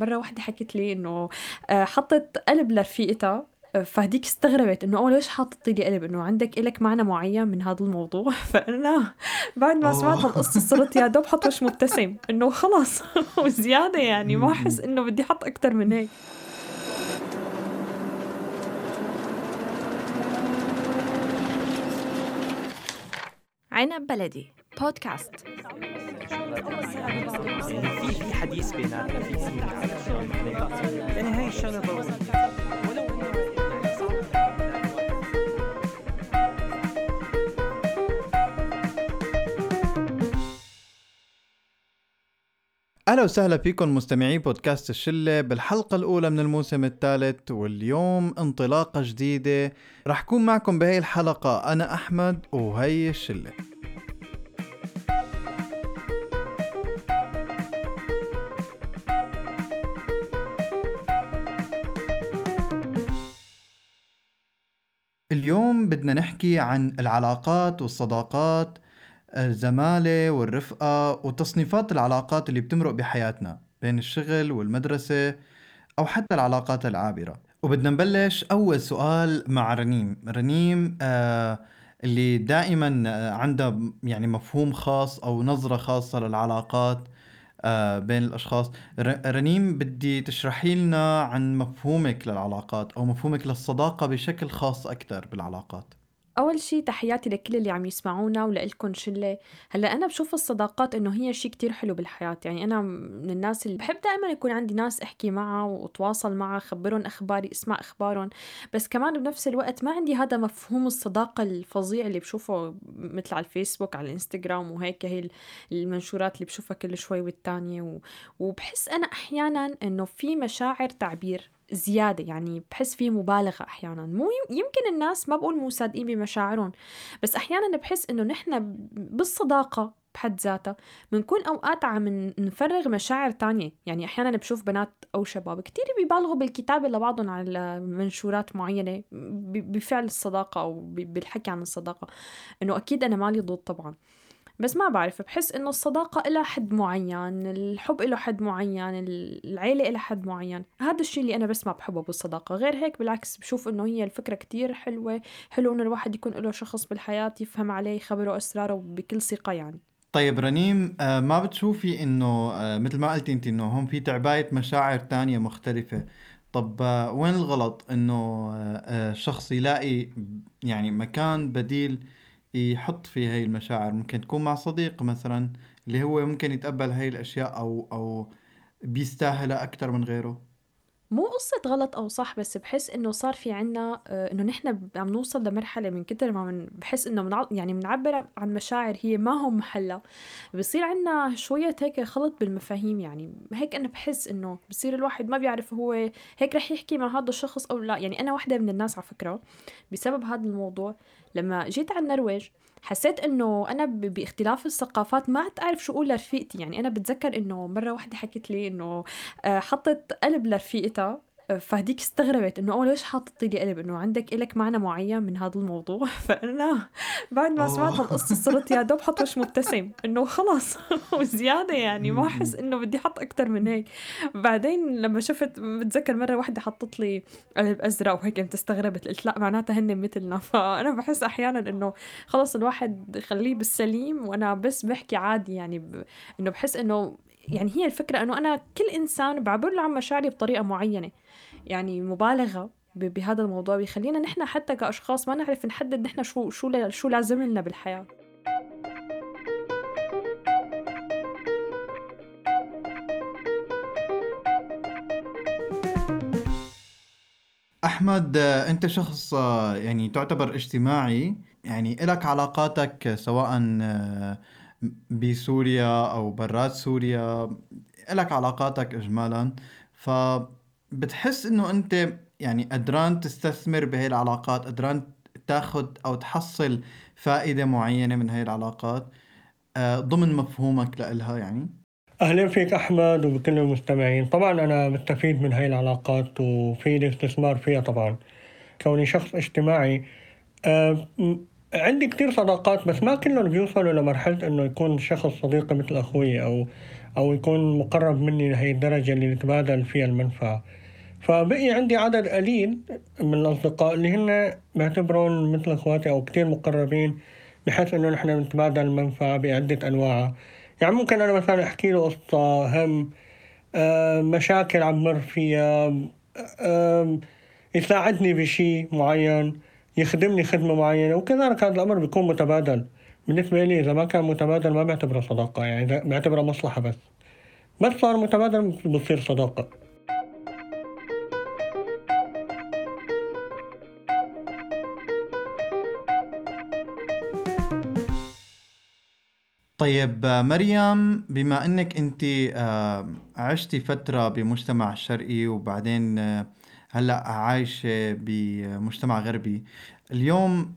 مرة واحدة حكت لي إنه آه، حطت قلب لرفيقتها آه، فهديك استغربت إنه اول ليش حاطط لي قلب؟ إنه عندك إلك معنى معين من هذا الموضوع؟ فأنا بعد ما سمعت هالقصة صرت يا دوب حط وش مبتسم إنه خلص وزيادة يعني ما أحس إنه بدي أحط أكثر من هيك. عنب بلدي. بودكاست. في حديث بيناتنا في يعني هاي أهلا وسهلا فيكم مستمعي بودكاست الشلة بالحلقة الأولى من الموسم الثالث واليوم انطلاقة جديدة. رح كون معكم بهي الحلقة أنا أحمد وهي الشلة. بدنا نحكي عن العلاقات والصداقات الزمالة والرفقة وتصنيفات العلاقات اللي بتمرق بحياتنا بين الشغل والمدرسة أو حتى العلاقات العابرة. وبدنا نبلش أول سؤال مع رنيم. رنيم آه اللي دائما عندها يعني مفهوم خاص أو نظرة خاصة للعلاقات آه بين الأشخاص. رنيم بدي تشرحي لنا عن مفهومك للعلاقات أو مفهومك للصداقة بشكل خاص أكثر بالعلاقات. أول شي تحياتي لكل اللي عم يسمعونا ولإلكن شلة. هلأ أنا بشوف الصداقات إنه هي شي كتير حلو بالحياة. يعني أنا من الناس اللي بحب دائما يكون عندي ناس أحكي معها وأتواصل معها خبرهم أخباري أسمع أخبارهم. بس كمان بنفس الوقت ما عندي هذا مفهوم الصداقة الفظيع اللي بشوفه مثل على الفيسبوك على الإنستغرام وهيك هي المنشورات اللي بشوفها كل شوي والتانية وبحس أنا أحيانا إنه في مشاعر تعبير. زيادة يعني بحس في مبالغة أحيانا. مو يمكن الناس ما بقول مو صادقين بمشاعرهم بس أحيانا بحس إنه نحن بالصداقة بحد ذاتها بنكون أوقات عم نفرغ مشاعر تانية. يعني أحيانا بشوف بنات أو شباب كتير بيبالغوا بالكتابة لبعضهم على منشورات معينة بفعل الصداقة أو بالحكي عن الصداقة. إنه أكيد أنا مالي ضد طبعا. بس ما بعرف بحس إنه الصداقة إلها حد معين الحب إله حد معين العيلة إلها حد معين. هذا الشيء اللي أنا بس ما بحبه بالصداقة. غير هيك بالعكس بشوف إنه هي الفكرة كتير حلوة. حلو إنه الواحد يكون له شخص بالحياة يفهم عليه يخبره أسراره بكل ثقة يعني. طيب رنيم آه، ما بتشوفي إنه آه، مثل ما قلتي انت إنه هون في تعباية مشاعر تانية مختلفة. طب آه، وين الغلط إنه شخص يلاقي يعني مكان بديل يحط في هاي المشاعر. ممكن تكون مع صديق مثلا اللي هو ممكن يتقبل هاي الأشياء أو أو بيستاهلها أكثر من غيره. مو قصة غلط أو صح بس بحس إنه صار في عنا آه، إنه نحن عم نوصل لمرحلة من كتر ما من بحس إنه منع يعني بنعبر عن مشاعر هي ما هم محلها. بصير عنا شوية هيك خلط بالمفاهيم يعني هيك أنا بحس إنه بصير الواحد ما بيعرف هو هيك رح يحكي مع هذا الشخص أو لا. يعني أنا واحدة من الناس على فكرة بسبب هذا الموضوع لما جيت على النرويج حسيت إنه أنا باختلاف الثقافات ما عاد أعرف شو أقول لرفيقتي. يعني أنا بتذكر إنه مرة واحدة حكت لي إنه آه، حطت قلب لرفيقتها فهديك استغربت إنه اول ليش حاطط لي قلب؟ إنه عندك إلك معنى معين من هذا الموضوع. فأنا بعد ما سمعت هالقصه صرت يا دوب حط وش مبتسم. إنه خلص وزيادة يعني. ما أحس إنه بدي أحط أكثر من هيك. بعدين لما شفت بتذكر مرة واحدة حطت لي قلب أزرق وهيك انت استغربت. قلت لا معناتها هن مثلنا. فأنا بحس أحيانا إنه خلص الواحد خليه بالسليم وأنا بس بحكي عادي يعني ب... إنه بحس إنه يعني هي الفكرة إنه أنا كل إنسان بعبر له عن مشاعري بطريقة معينة. يعني مبالغة بهذا الموضوع بيخلينا نحن حتى كأشخاص ما نعرف نحدد نحن شو شو شو لازم لنا بالحياة. أحمد أنت شخص يعني تعتبر اجتماعي. يعني إلك علاقاتك سواء بسوريا أو برات سوريا إلك علاقاتك إجمالا. فبتحس إنه أنت يعني قدران تستثمر بهي العلاقات قدران تاخذ أو تحصل فائدة معينة من هاي العلاقات آه، ضمن مفهومك لإلها يعني. أهلا فيك أحمد وبكل المستمعين. طبعا أنا بستفيد من هاي العلاقات وفي الاستثمار فيها طبعا. كوني شخص اجتماعي أه عندي كتير صداقات بس ما كلهم بيوصلوا لمرحلة إنه يكون شخص صديقي مثل أخوي أو أو يكون مقرب مني لهي الدرجة اللي نتبادل فيها المنفعة. فبقي عندي عدد قليل من الأصدقاء اللي هن بعتبرهم مثل إخواتي أو كتير مقربين بحيث إنه نحن نتبادل المنفعة بعدة أنواعها. يعني ممكن أنا مثلا أحكي له قصة هم آه، مشاكل عم مر فيها آه، يساعدني بشيء معين. يخدمني خدمة معينة وكذلك هذا الأمر بيكون متبادل. بالنسبة لي إذا ما كان متبادل ما بعتبره صداقة يعني بعتبره مصلحة بس. بس صار متبادل بتصير صداقة. طيب مريم بما إنك أنت آه، عشتي فترة بمجتمع شرقي وبعدين آه، هلأ عايشة بمجتمع غربي. اليوم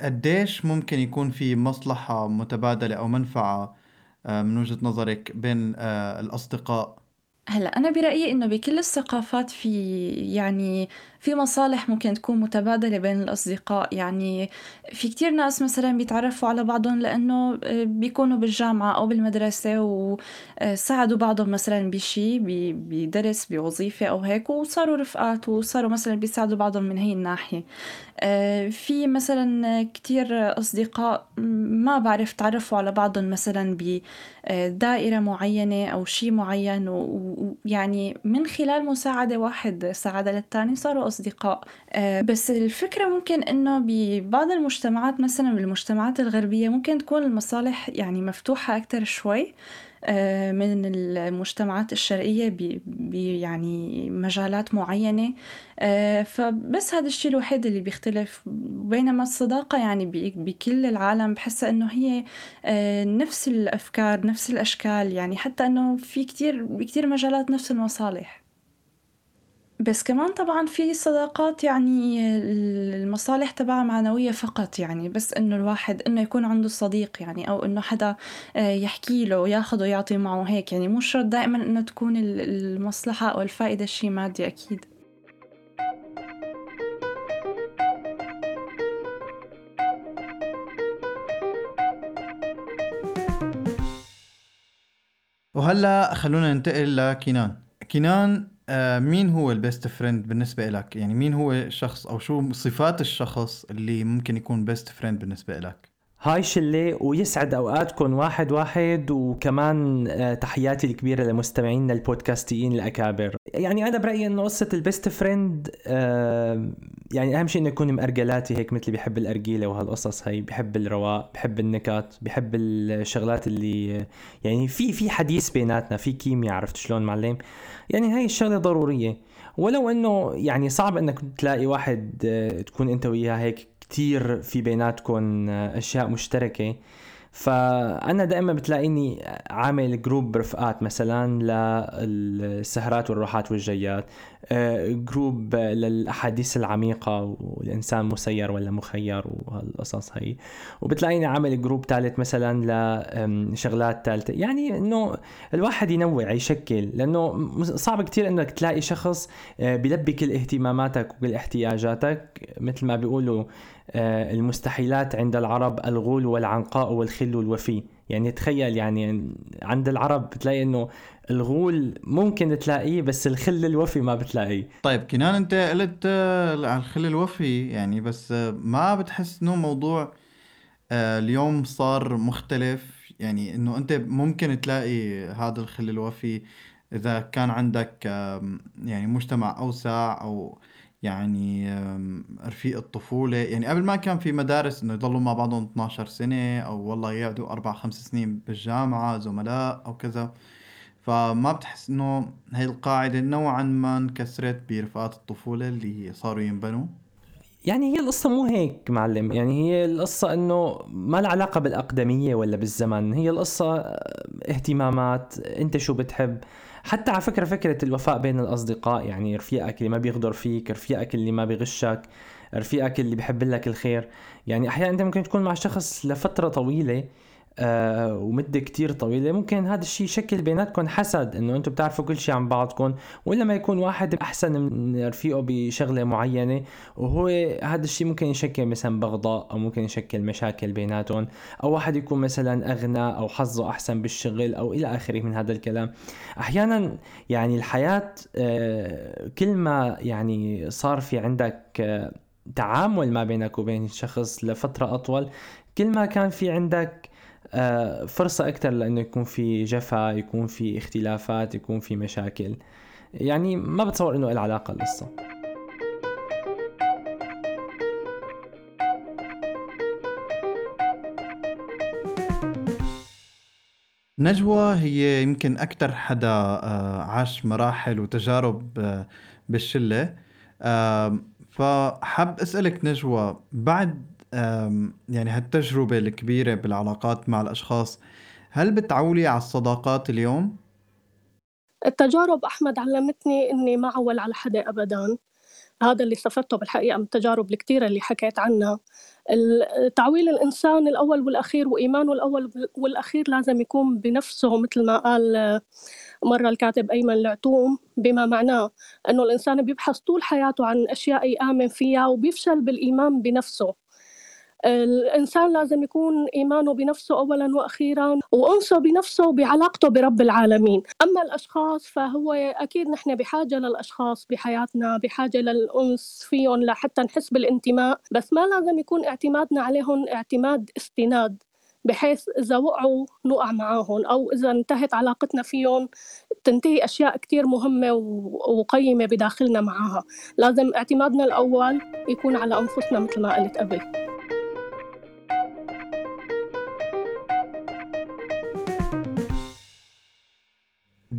قديش ممكن يكون في مصلحة متبادلة أو منفعة من وجهة نظرك بين الأصدقاء؟ هلأ أنا برأيي إنه بكل الثقافات في يعني في مصالح ممكن تكون متبادلة بين الأصدقاء. يعني في كتير ناس مثلا بيتعرفوا على بعضهم لأنه آه، بيكونوا بالجامعة أو بالمدرسة وساعدوا بعضهم مثلا بشي بدرس بوظيفة أو هيك وصاروا رفقات وصاروا مثلا بيساعدوا بعضهم من هي الناحية. آه، في مثلا كتير أصدقاء ما بعرف تعرفوا على بعضهم مثلا بدائرة معينة أو شي معين ويعني من خلال مساعدة واحد ساعدة للتاني صاروا أصدقاء. آه، بس الفكرة ممكن إنه ببعض المجتمعات مثلا بالمجتمعات الغربية ممكن تكون المصالح يعني مفتوحة أكتر شوي آه، من المجتمعات الشرقية ب يعني مجالات معينة. آه، فبس هذا الشيء الوحيد اللي بيختلف. بينما الصداقة يعني بكل العالم بحسها إنه هي نفس الأفكار نفس الأشكال. يعني حتى إنه في كتير بكتير مجالات نفس المصالح. بس كمان طبعا في صداقات يعني المصالح تبعها معنوية فقط يعني بس إنه الواحد إنه يكون عنده صديق يعني أو إنه حدا آه، يحكي له وياخذ ويعطي معه هيك يعني. مو شرط دائما إنه تكون المصلحة أو الفائدة شيء مادي أكيد. وهلأ خلونا ننتقل لكينان. كينان آه، مين هو ال best friend بالنسبة لك؟ يعني مين هو الشخص أو شو صفات الشخص اللي ممكن يكون best friend بالنسبة لك؟ هاي شلة ويسعد أوقاتكم واحد واحد وكمان آه، تحياتي الكبيرة لمستمعينا البودكاستيين الأكابر يعني أنا برأيي إنه قصة ال best friend آه، يعني أهم شيء إنه يكون أرجلاتي هيك مثلي بحب الأرجيلة وهالقصص هي بحب الرواق بحب النكات بحب الشغلات اللي يعني في في حديث بيناتنا في كيمياء عرفت شلون معلم؟ يعني هاي الشغلة ضرورية. ولو إنه يعني صعب إنك تلاقي واحد آه، تكون أنت وياه هيك كتير في بيناتكم أشياء مشتركة. فأنا دائما بتلاقيني عامل group رفقات مثلا للسهرات والروحات والجيات group للأحاديث العميقة والإنسان مسير ولا مخير وهالقصص هي. وبتلاقيني عامل group ثالث مثلا لشغلات ثالثه يعني إنه الواحد ينوع يشكل. لأنه صعب كتير إنك تلاقي شخص آه، بيلبي كل اهتماماتك وكل احتياجاتك. مثل ما بيقولوا آه، المستحيلات عند العرب الغول والعنقاء والخل والوفي. يعني تخيل يعني عند العرب بتلاقي إنه الغول ممكن تلاقيه بس الخل الوفي ما بتلاقيه. طيب كنان أنت قلت آه، على الخل الوفي يعني بس آه، ما بتحس إنه موضوع اليوم صار مختلف؟ يعني إنه أنت ممكن تلاقي هذا الخل الوفي إذا كان عندك يعني مجتمع أوسع أو يعني رفيق الطفولة. يعني قبل ما كان في مدارس إنه يضلوا مع بعضهم 12 سنة أو والله يقعدوا أربع خمس سنين بالجامعة زملاء أو كذا. فما بتحس إنه هي القاعدة نوعا ما انكسرت برفقات الطفولة اللي صاروا ينبنوا؟ يعني هي القصة مو هيك معلم. يعني هي القصة إنه ما لها علاقة بالأقدمية ولا بالزمن. هي القصة اهتمامات. أنت شو بتحب؟ حتى على فكرة فكرة الوفاء بين الأصدقاء يعني رفيقك اللي ما بيغدر فيك رفيقك اللي ما بيغشك رفيقك اللي بيحب لك الخير. يعني أحيانا أنت ممكن تكون مع شخص لفترة طويلة آه ومدة كتير طويلة. ممكن هذا الشيء يشكل بيناتكم حسد إنه أنتم بتعرفوا كل شيء عن بعضكم ولا ما يكون واحد أحسن من رفيقه بشغلة معينة. وهو هذا الشيء ممكن يشكل مثلا بغضاء أو ممكن يشكل مشاكل بيناتهم. أو واحد يكون مثلا أغنى أو حظه أحسن بالشغل أو إلى آخره من هذا الكلام. أحيانا يعني الحياة آه كل ما يعني صار في عندك آه تعامل ما بينك وبين الشخص لفترة أطول كل ما كان في عندك فرصة أكثر لأنه يكون في جفا يكون في اختلافات يكون في مشاكل. يعني ما بتصور أنه العلاقة القصة. نجوى هي يمكن أكثر حدا آه، عاش مراحل وتجارب آه، بالشلة. فحب أسألك نجوى بعد يعني هالتجربة الكبيرة بالعلاقات مع الأشخاص هل بتعولي على الصداقات اليوم؟ التجارب أحمد علمتني إني ما أعول على حدا أبدا. هذا اللي استفدته بالحقيقة من التجارب الكثيرة اللي حكيت عنها. تعويل الإنسان الأول والأخير وإيمانه الأول والأخير لازم يكون بنفسه مثل ما قال مرة الكاتب أيمن العتوم بما معناه أنه الإنسان بيبحث طول حياته عن أشياء يآمن فيها وبيفشل بالإيمان بنفسه. الإنسان لازم يكون إيمانه بنفسه أولا وأخيرا وأنسه بنفسه وبعلاقته برب العالمين. أما الأشخاص فهو أكيد نحن بحاجة للأشخاص بحياتنا بحاجة للأنس فيهم لحتى نحس بالانتماء. بس ما لازم يكون اعتمادنا عليهم اعتماد استناد بحيث إذا وقعوا نوقع معاهم أو إذا انتهت علاقتنا فيهم تنتهي أشياء كتير مهمة وقيمة بداخلنا معاها. لازم اعتمادنا الأول يكون على أنفسنا مثل ما قلت قبل.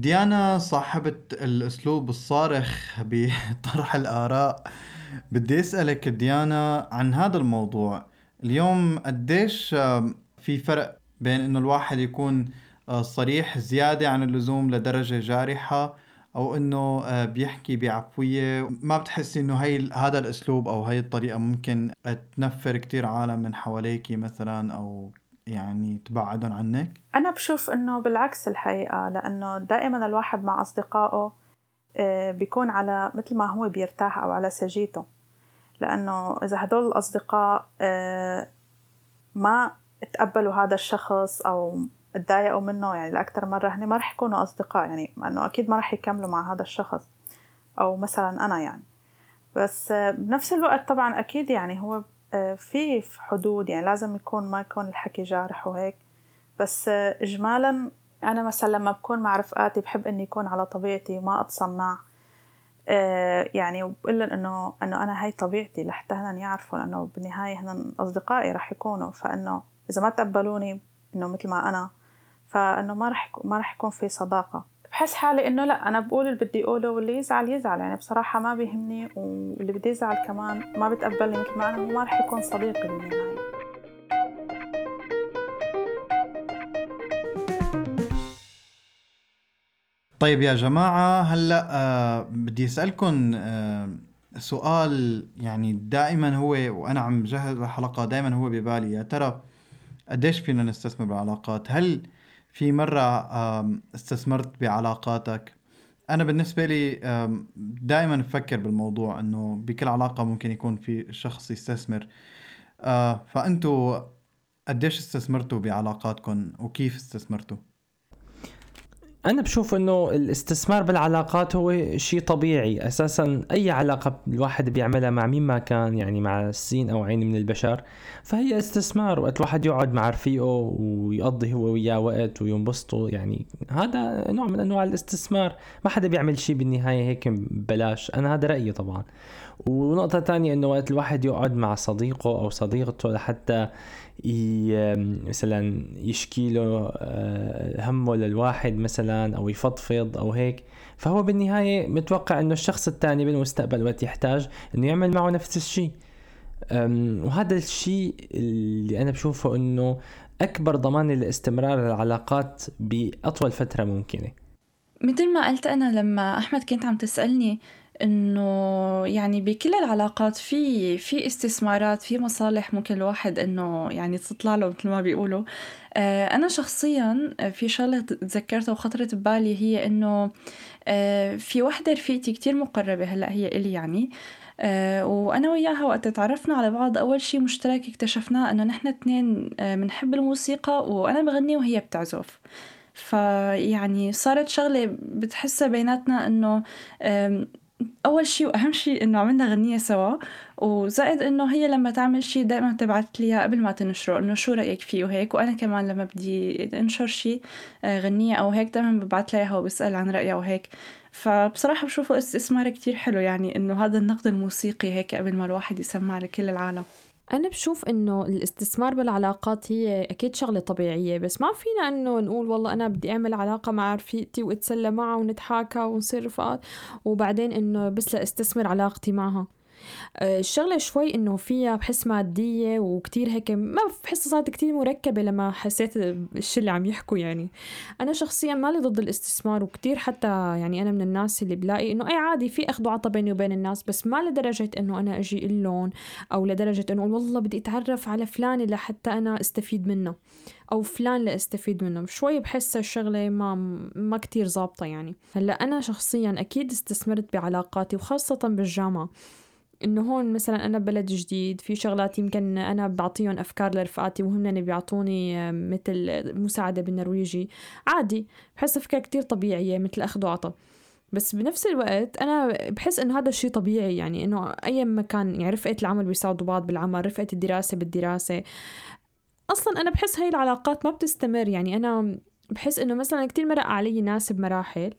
ديانا صاحبة الأسلوب الصارخ بطرح الآراء. بدي أسألك ديانا عن هذا الموضوع. اليوم قديش في فرق بين إنه الواحد يكون آه، صريح زيادة عن اللزوم لدرجة جارحة أو إنه آه، بيحكي بعفوية. ما بتحسي إنه هي هذا الأسلوب أو هي الطريقة ممكن تنفر كتير عالم من حواليكي مثلا أو يعني تبعدهم عنك؟ أنا بشوف إنه بالعكس الحقيقة لأنه دائما الواحد مع أصدقائه آه، بيكون على مثل ما هو بيرتاح أو على سجيته لأنه إذا هدول الأصدقاء آه، ما تقبلوا هذا الشخص أو تضايقوا منه يعني لأكثر مرة هني ما رح يكونوا أصدقاء يعني أنه أكيد ما رح يكملوا مع هذا الشخص أو مثلا أنا يعني بس آه، بنفس الوقت طبعا أكيد يعني هو آه، في حدود يعني لازم يكون ما يكون الحكي جارح وهيك. بس آه، إجمالا أنا مثلا لما بكون مع رفقاتي بحب إني يكون على طبيعتي ما أتصنع. آه، يعني وبقول إنه إنه أنا هاي طبيعتي لحتى هن يعرفوا لأنه بالنهاية هن أصدقائي رح يكونوا. فإنه إذا ما تقبلوني إنه مثل ما أنا فإنه ما رح ما رح يكون في صداقة. بحس حالي إنه لا أنا بقول اللي بدي أقوله واللي يزعل يزعل. يعني بصراحة ما بيهمني واللي بدي يزعل كمان ما بتقبلني مثل ما أنا ما رح يكون صديقي بالنهايه طيب يا جماعة هلأ آه بدي اسألكم آه سؤال يعني دائما هو وأنا عم بجهز الحلقة دائما هو ببالي. يا ترى قديش فينا نستثمر بالعلاقات؟ هل في مرة استثمرت بعلاقاتك أنا بالنسبة لي دائما بفكر بالموضوع إنه بكل علاقة ممكن يكون في شخص يستثمر آه، فأنتوا قديش استثمرتوا بعلاقاتكم وكيف استثمرتوا؟ أنا بشوف إنه الاستثمار بالعلاقات هو شيء طبيعي. أساسا أي علاقة الواحد بيعملها مع مين ما كان يعني مع سين أو عين من البشر فهي استثمار وقت الواحد يقعد مع رفيقه ويقضي هو وياه وقت وينبسطوا. يعني هذا نوع من أنواع الاستثمار. ما حدا بيعمل شيء بالنهاية هيك ببلاش. أنا هذا رأيي طبعا. ونقطة تانية إنه وقت الواحد يقعد مع صديقه أو صديقته لحتى مثلا يشكي له آه، همه للواحد مثلا أو يفضفض أو هيك. فهو بالنهاية متوقع إنه الشخص الثاني بالمستقبل وقت يحتاج إنه يعمل معه نفس الشيء. وهذا الشيء اللي أنا بشوفه إنه أكبر ضمان لاستمرار العلاقات بأطول فترة ممكنة. مثل ما قلت أنا لما أحمد كنت عم تسألني إنه يعني بكل العلاقات في في استثمارات في مصالح ممكن الواحد إنه يعني تطلع له مثل ما بيقولوا. آه، أنا شخصيا في شغلة تذكرتها وخطرت ببالي هي إنه آه، في وحدة رفيقتي كتير مقربة هلأ هي إلي يعني. آه، وأنا وياها وقت تعرفنا على بعض أول شي مشترك اكتشفناه إنه نحن اتنين بنحب الموسيقى وأنا بغني وهي بتعزف. فيعني صارت شغلة بتحسها بيناتنا إنه أول شي وأهم شي إنه عملنا غنية سوا وزائد إنه هي لما تعمل شي دائما تبعت لي قبل ما تنشره إنه شو رأيك فيه؟ وهيك وأنا كمان لما بدي أنشر شي آه، غنية أو هيك دائما ببعت لها وبسأل عن رأيها وهيك. فبصراحة بشوفه استثمار كتير حلو يعني إنه هذا النقد الموسيقي هيك قبل ما الواحد يسمع لكل العالم. أنا بشوف إنه الاستثمار بالعلاقات هي أكيد شغلة طبيعية بس ما فينا إنه نقول والله أنا بدي أعمل علاقة مع رفيقتي وأتسلى معها ونتحاكى ونصير رفقات وبعدين إنه بس لأستثمر علاقتي معها. آه، الشغلة شوي إنه فيها بحس مادية وكتير هيك ما بحس صارت كتير مركبة لما حسيت الشي اللي عم يحكوا يعني. أنا شخصيا مالي ضد الاستثمار وكتير حتى يعني أنا من الناس اللي بلاقي إنه أي عادي في أخذ وعطى بيني وبين الناس بس ما لدرجة إنه أنا أجي لهم أو لدرجة إنه والله بدي أتعرف على فلان لحتى أنا أستفيد منه أو فلان لاستفيد منه. شوي بحس الشغلة ما ما كتير ظابطة يعني. هلأ أنا شخصيا أكيد استثمرت بعلاقاتي وخاصة بالجامعة. إنه هون مثلا أنا ببلد جديد في شغلات يمكن أنا بعطيهم أفكار لرفقاتي وهم بيعطوني مثل مساعدة بالنرويجي. عادي بحس افكار كتير طبيعية مثل أخذ وعطى بس بنفس الوقت أنا بحس إنه هذا الشيء طبيعي يعني إنه أي مكان يعني رفقة العمل بيساعدوا بعض بالعمل رفقة الدراسة بالدراسة. أصلا أنا بحس هاي العلاقات ما بتستمر يعني أنا بحس إنه مثلا كتير مرق علي ناس بمراحل.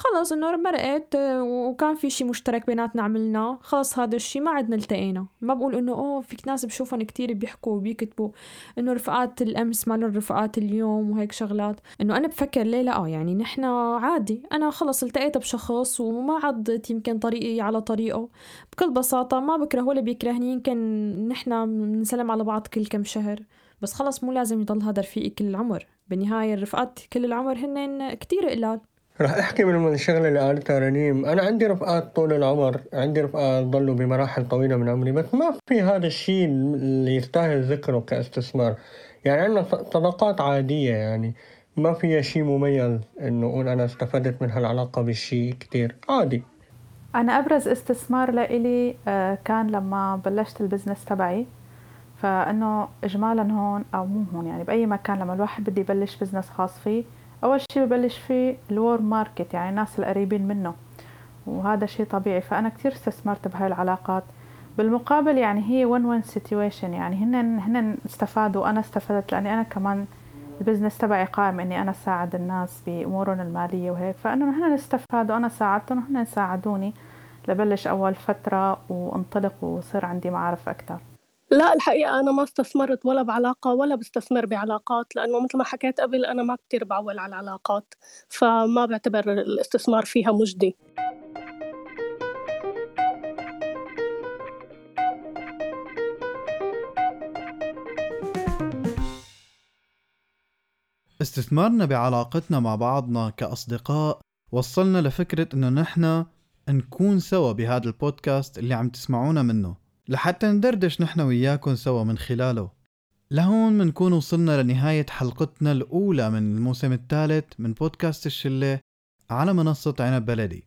خلص انه مرقت وكان في شي مشترك بيناتنا عملناه. خلص هذا الشي ما عدنا التقينا. ما بقول إنه أوه فيك ناس بشوفهم كتير بيحكوا وبيكتبوا إنه رفقات الأمس ما رفقات اليوم وهيك شغلات. إنه أنا بفكر ليه لا؟ يعني نحن عادي. أنا خلص التقيت بشخص وما عضت يمكن طريقي على طريقه. بكل بساطة ما بكره ولا بيكرهني. يمكن نحن بنسلم على بعض كل كم شهر. بس خلص مو لازم يضل هذا رفيقي كل العمر. بالنهاية الرفقات كل العمر هن كتير قلال. راح أحكي من الشغلة اللي قالتها رنيم. أنا عندي رفقات طول العمر عندي رفقات ضلوا بمراحل طويلة من عمري بس ما في هذا الشيء اللي يستاهل ذكره كاستثمار. يعني عندنا صداقات عادية يعني. ما فيها شيء مميز إنه أقول أنا استفدت من هالعلاقة بشيء كتير. عادي. أنا أبرز استثمار لإلي آه، كان لما بلشت ال business تبعي. فإنه اجمالا هون أو مو هون يعني بأي مكان لما الواحد بده يبلش business خاص فيه أول شي ببلش فيه ال warm market يعني الناس القريبين منه وهذا شيء طبيعي. فأنا كتير استثمرت بهاي العلاقات. بالمقابل يعني هي win win situation يعني هن هن استفادوا وأنا استفدت لأني أنا كمان ال business تبعي قائم إني أنا ساعد الناس بأمورهم المالية وهيك. فإنه هن استفادوا أنا ساعدتهم وهن ساعدوني لبلش أول فترة وانطلق وصير عندي معارف أكتر. لا الحقيقة أنا ما استثمرت ولا بعلاقة ولا بستثمر بعلاقات لأنه مثل ما حكيت قبل أنا ما كتير بعول على العلاقات فما بعتبر الاستثمار فيها مجدي. استثمارنا بعلاقتنا مع بعضنا كأصدقاء وصلنا لفكرة إنه نحن نكون سوا بهذا البودكاست اللي عم تسمعونا منه. لحتى ندردش نحن وياكم سوا من خلاله. لهون منكون وصلنا لنهاية حلقتنا الأولى من الموسم الثالث من بودكاست الشلة على منصة عنب بلدي.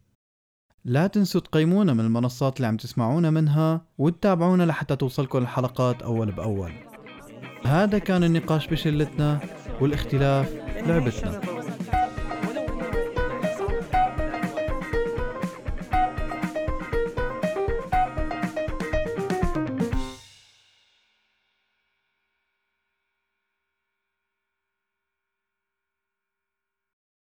لا تنسوا تقيمونا من المنصات اللي عم تسمعونا منها وتتابعونا لحتى توصلكم الحلقات أول بأول. هذا كان النقاش بشلتنا والاختلاف لعبتنا.